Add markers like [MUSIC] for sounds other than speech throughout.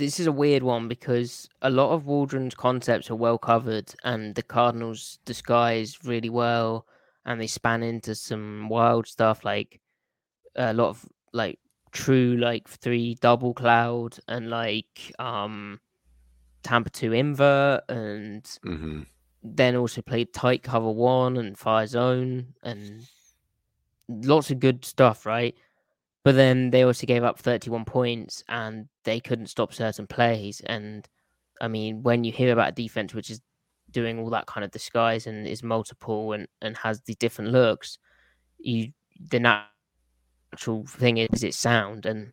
this is a weird one because a lot of Waldron's concepts are well covered, and the Cardinals disguise really well, and they span into some wild stuff like a lot of like true like three double cloud and like um Tampa two invert and Mm-hmm. then also played tight cover one and fire zone and lots of good stuff, right? But then they also gave up 31 points and they couldn't stop certain plays. And I mean, when you hear about a defense which is doing all that kind of disguise and is multiple and, and has the different looks, you the natural thing is it's sound. And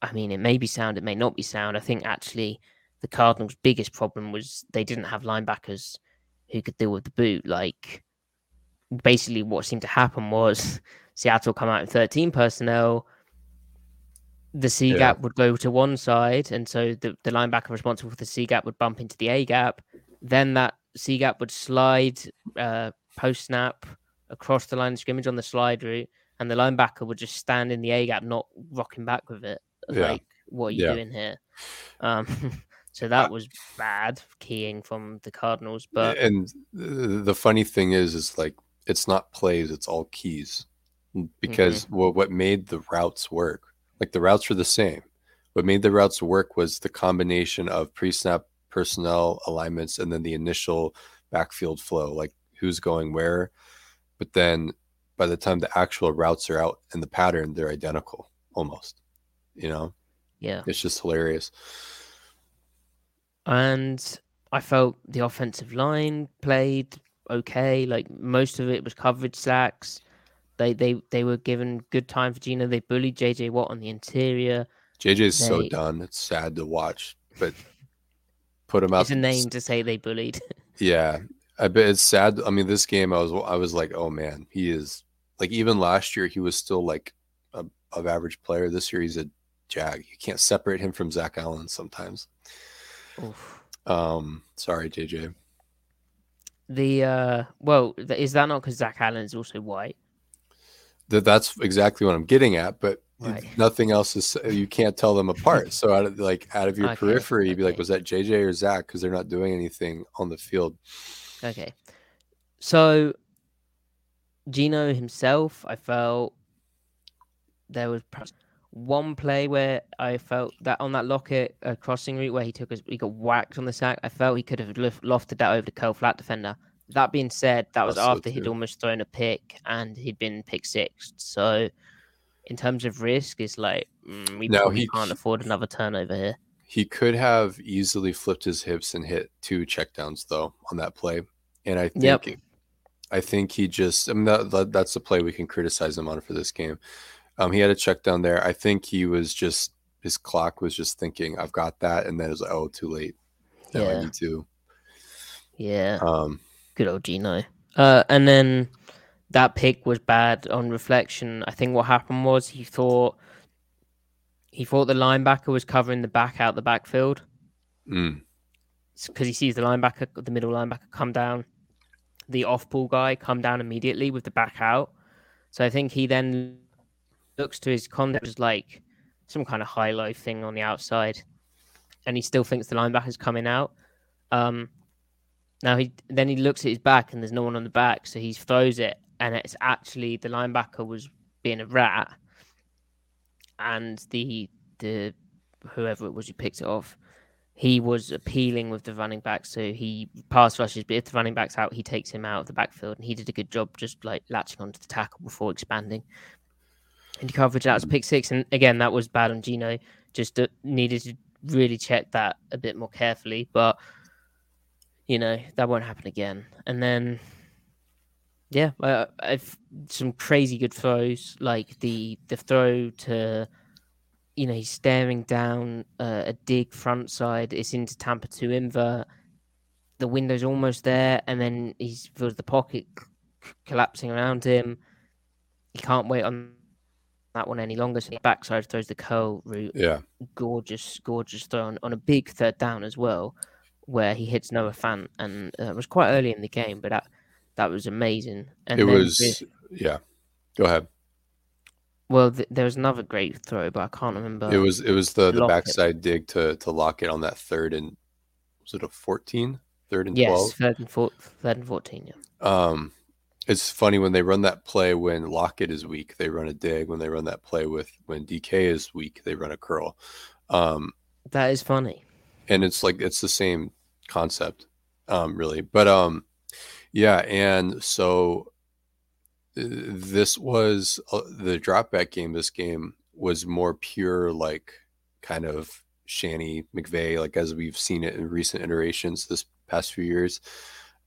I mean, it may be sound, it may not be sound. I think actually the Cardinals' biggest problem was they didn't have linebackers who could deal with the boot. Like, basically, what seemed to happen was [LAUGHS] Seattle come out in 13 personnel. The C Yeah. gap would go to one side, and so the, the linebacker responsible for the C gap would bump into the A gap. Then that C gap would slide uh, post snap across the line of scrimmage on the slide route, and the linebacker would just stand in the A gap, not rocking back with it. Yeah. Like, what are you Yeah. doing here? Um, [LAUGHS] so that was bad keying from the Cardinals, but and the the funny thing is, is like it's not plays; it's all keys. Because mm-hmm. what what made the routes work, like the routes were the same. What made the routes work was the combination of pre-snap personnel alignments and then the initial backfield flow, like who's going where. But then by the time the actual routes are out in the pattern, they're identical almost. You know, yeah. it's just hilarious. and I felt the offensive line played okay. Like most of it was coverage sacks. They they they were given good time for Geno. They bullied JJ Watt on the interior. JJ's so They- done. It's sad to watch, but put him out. It's a name to say they bullied. [LAUGHS] Yeah, I bet it's sad. I mean, this game, I was I was like, oh man, he is like even last year he was still like a of average player. This year he's a jag. You can't separate him from Zach Allen sometimes. Oof. Um, sorry, JJ. The uh, well, is that not because Zach Allen is also white? That that's exactly what I'm getting at. But Right. nothing else is. You can't tell them apart. So out of like out of your Okay, periphery, you'd be like, was that JJ or Zach? Because they're not doing anything on the field. Okay. So Geno himself, I felt there was perhaps one play where I felt that on that Lockett uh, crossing route where he took his, he got whacked on the sack. I felt he could have lofted that over the Curl flat defender. That being said, that was so after he'd almost thrown a pick and he'd been pick six. So in terms of risk, it's like mm, we No, he- can't afford another turnover here. He could have easily flipped his hips and hit two checkdowns though on that play, and I think Yep. I think he just. I mean, that, that, that's the play we can criticize him on for this game. Um, he had a check down there. I think he was just his clock was just thinking, "I've got that," and then it was like, "Oh, too late. No, Yeah. I need to." Yeah. Um, Good old Geno. Uh, and then that pick was bad on reflection. I think what happened was he thought he thought the linebacker was covering the back out the backfield mm, because he sees the linebacker, the middle linebacker, come down, the off ball guy come down immediately with the back out. So I think he then looks to his contact as like some kind of high low thing on the outside, and he still thinks the linebacker's coming out. Um, now he then he looks at his back and there's no one on the back, so he throws it, and it's actually the linebacker was being a rat, and the the whoever it was who picked it off, he was appealing with the running back, so he pass rushes, but if the running back's out, he takes him out of the backfield, and he did a good job just like latching onto the tackle before expanding. Into coverage, that was pick six, and again, that was bad on Geno. Just uh, needed to really check that a bit more carefully, but you know that won't happen again. And then, yeah, uh, I've some crazy good throws, like the the throw to you know, he's staring down uh, a dig front side. It's into Tampa 2 invert. The window's almost there, and then he feels the pocket c- collapsing around him. He can't wait on that one any longer. So he backside throws the curl route. yeah, Gorgeous, gorgeous throw on, on a big third down as well, where he hits Noah Fant. And uh, it was quite early in the game, but that that was amazing. And it was. the- Yeah, go ahead. well, th- there was another great throw, but I can't remember. it was. It was the the backside dig to to Lockett on that third and was it a 14? Third and yes, twelve. third and, four, third and 14, yeah. Um, it's funny when they run that play when Lockett is weak, they run a dig. When they run that play with when DK is weak, they run a curl. Um, That is funny. And it's like it's the same concept, um, really. But um, yeah, and so uh, this was uh, the drop back game. This game was more pure, like kind of Shanny McVay like as we've seen it in recent iterations this past few years.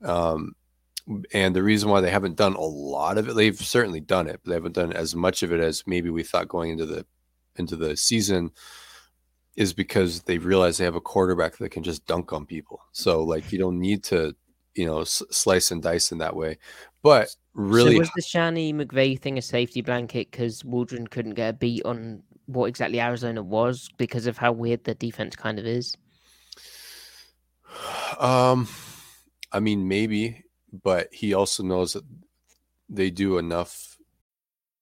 Um, and the reason why they haven't done a lot of it, they've certainly done it, but they haven't done as much of it as maybe we thought going into the into the season is because they realize they have a quarterback that can just dunk on people. So like you don't need to, you know, s- slice and dice in that way. But really, So was the Shanny McVay thing a safety blanket because Waldron couldn't get a beat on what exactly Arizona was because of how weird the defense kind of is? um, I mean maybe, but he also knows that they do enough.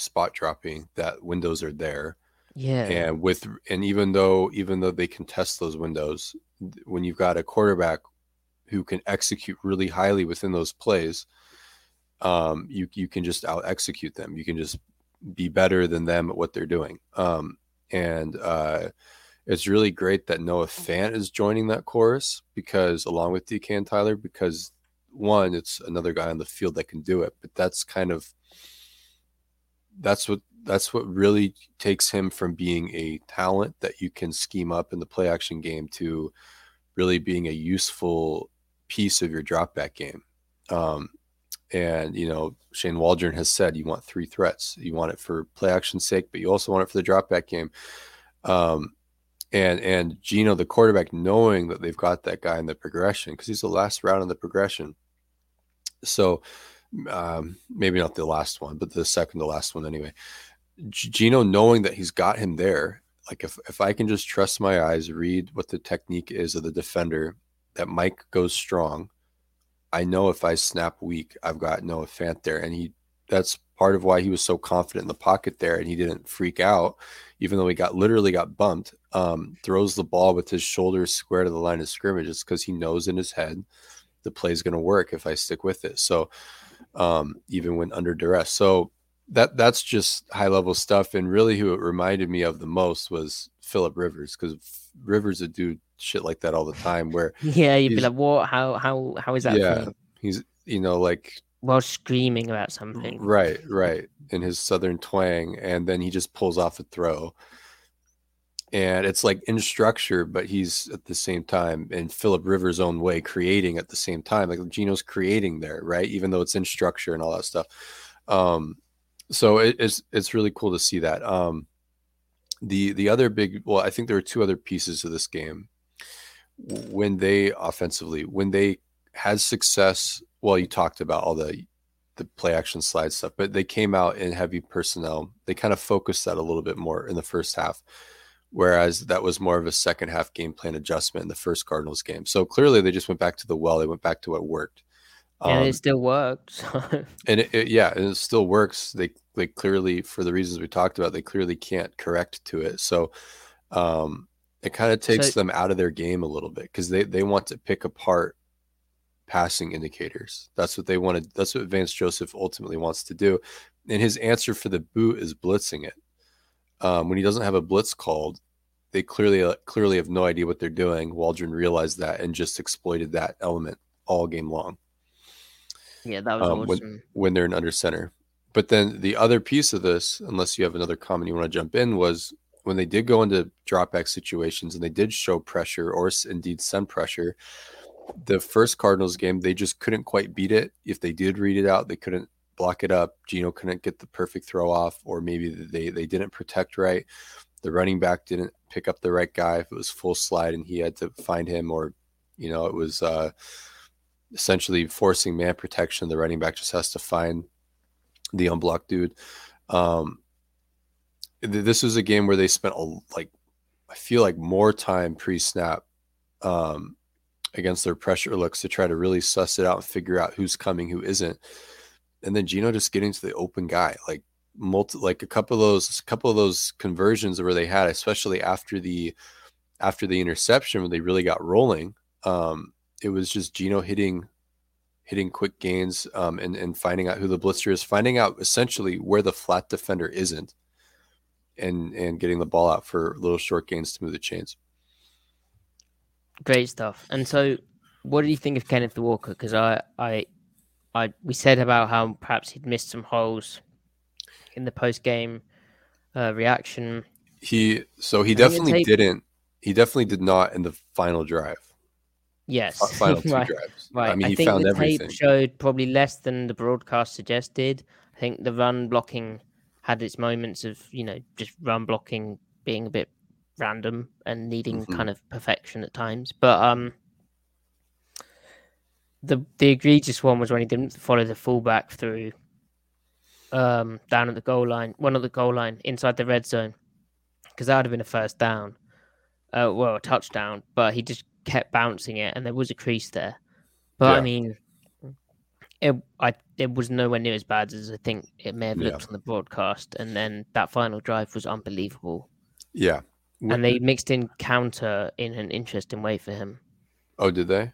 Spot dropping that windows are there. Yeah. and with and even though even though they can test those windows when you've got a quarterback who can execute really highly within those plays um you you can just out execute them. You can just be better than them at what they're doing. Um and uh it's really great that Noah Fant is joining that chorus because along with DK and Tyler because one it's another guy on the field that can do it but that's kind of that's what that's what really takes him from being a talent that you can scheme up in the play action game to really being a useful piece of your drop back game. Um, and you know, Shane Waldron has said you want three threats. You want it for play action's sake, but you also want it for the drop back game. Um, and and Geno, the quarterback, knowing that they've got that guy in the progression because he's the last round in the progression. So um, maybe not the last one, but the second to last one anyway. Geno knowing that he's got him there, like if if I can just trust my eyes, read what the technique is of the defender, that Mike goes strong. I know if I snap weak, I've got Noah Fant there, and he. That's part of why he was so confident in the pocket there, and he didn't freak out, even though he got literally got bumped. Um, throws the ball with his shoulders square to the line of scrimmage, it's because he knows in his head the play is going to work if I stick with it. So um, even when under duress. So that that's just high level stuff. And really, who it reminded me of the most was Philip Rivers because Rivers would do shit like that all the time. Where [LAUGHS] yeah, you'd be like, "What? How? How? How is that?" Yeah, he's you know like while screaming about something. Right, right, in his southern twang, and then he just pulls off a throw. And it's like in structure, but he's at the same time in Philip Rivers' own way creating at the same time. Like Geno's creating there, right? Even though it's in structure and all that stuff. Um, so it, it's it's really cool to see that. Um, the the other big, well, I think there are two other pieces of this game. When they offensively, when they had success, well, you talked about all the the play action slide stuff, but they came out in heavy personnel. They kind of focused that a little bit more in the first half, whereas that was more of a second half game plan adjustment in the first Cardinals game. So clearly, they just went back to the well. They went back to what worked. And um, it still worked. [LAUGHS] So. And it, it, yeah, and it still works. They they clearly, for the reasons we talked about, they clearly can't correct to it. So um, it kind of takes so, them out of their game a little bit because they they want to pick apart passing indicators. That's what they wanted. That's what Vance Joseph ultimately wants to do. And his answer for the boot is blitzing it. Um, when he doesn't have a blitz called, they clearly uh, clearly have no idea what they're doing. Waldron realized that and just exploited that element all game long. Yeah, that was um, awesome. when, when they're in under center. But then the other piece of this, unless you have another comment you want to jump in, was when they did go into drop back situations and they did show pressure or indeed send pressure. The first Cardinals game, they just couldn't quite beat it. If they did read it out, they couldn't block it up. Geno couldn't get the perfect throw off, or maybe they they didn't protect right. The running back didn't pick up the right guy if it was full slide and he had to find him, or you know, it was uh, essentially forcing man protection. The running back just has to find the unblocked dude. Um, th- this was a game where they spent a, like I feel like more time pre-snap um, against their pressure looks to try to really suss it out and figure out who's coming, who isn't. And then Geno just getting to the open guy, like multi, like a couple of those, couple of those conversions where they had, especially after the after the interception when they really got rolling. Um, it was just Geno hitting hitting quick gains um, and, and finding out who the blitzer is, finding out essentially where the flat defender isn't, and and getting the ball out for little short gains to move the chains. Great stuff. And so, what do you think of Kenneth Walker? Because I, I, I, we said about how perhaps he'd missed some holes in the post game uh, reaction. He so he definitely didn't. He definitely did not in the final drive. Yes. Final [LAUGHS] two right. drives. Right. I mean, I he think found the everything. tape showed probably less than the broadcast suggested. I think the run blocking had its moments of, you know, just run blocking being a bit random and needing mm-hmm. kind of perfection at times. But um the the egregious one was when he didn't follow the fullback through um down at the goal line, one at the goal line inside the red zone. Because that would have been a first down. Uh, well, a touchdown, but he just kept bouncing it, and there was a crease there. But yeah. I mean, it I it was nowhere near as bad as I think it may have looked yeah. on the broadcast. And then that final drive was unbelievable. Yeah, and they mixed in counter in an interesting way for him. Oh, did they?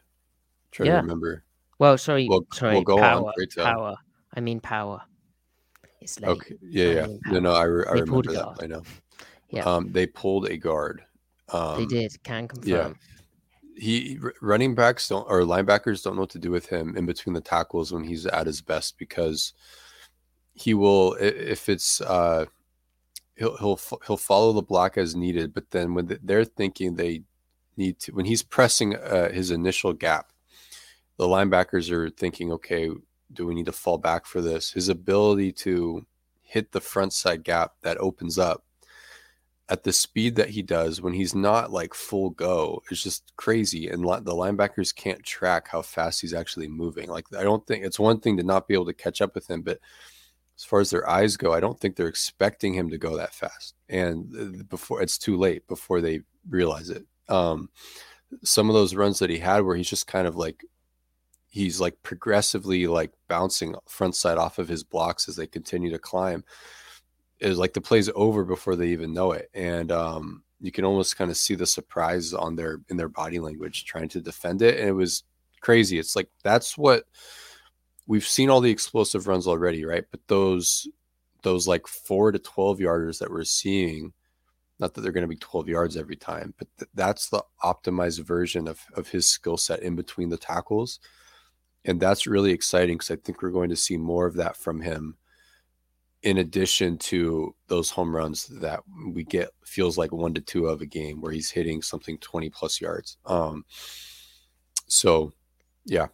Try yeah. to remember. Well, sorry, well, sorry. Well, power, power. I mean power. It's late. Okay. Yeah, yeah. No, no, I, re- I remember that. I know. Yeah. Um, they pulled a guard. Um, they did. Can confirm. Yeah he running backs don't or linebackers don't know what to do with him in between the tackles when he's at his best because he will if it's uh he'll he'll he'll follow the block as needed but then when they're thinking they need to when he's pressing uh, his initial gap the linebackers are thinking okay do we need to fall back for this? His ability to hit the front side gap that opens up at the speed that he does when he's not like full go is just crazy and the linebackers can't track how fast he's actually moving like i don't think it's one thing to not be able to catch up with him but as far as their eyes go i don't think they're expecting him to go that fast and before it's too late before they realize it. Um, some of those runs that he had where he's just kind of like he's like progressively like bouncing front side off of his blocks as they continue to climb is like the play's over before they even know it, and um, you can almost kind of see the surprise on their in their body language trying to defend it, and it was crazy. It's like that's what we've seen all the explosive runs already, right? But those those like four to 12 yarders that we're seeing, not that they're going to be 12 yards every time, but th- that's the optimized version of, of his skill set in between the tackles. And that's really exciting because I think we're going to see more of that from him in addition to those home runs that we get feels like one to two of a game where he's hitting something 20 plus yards. Um, so yeah,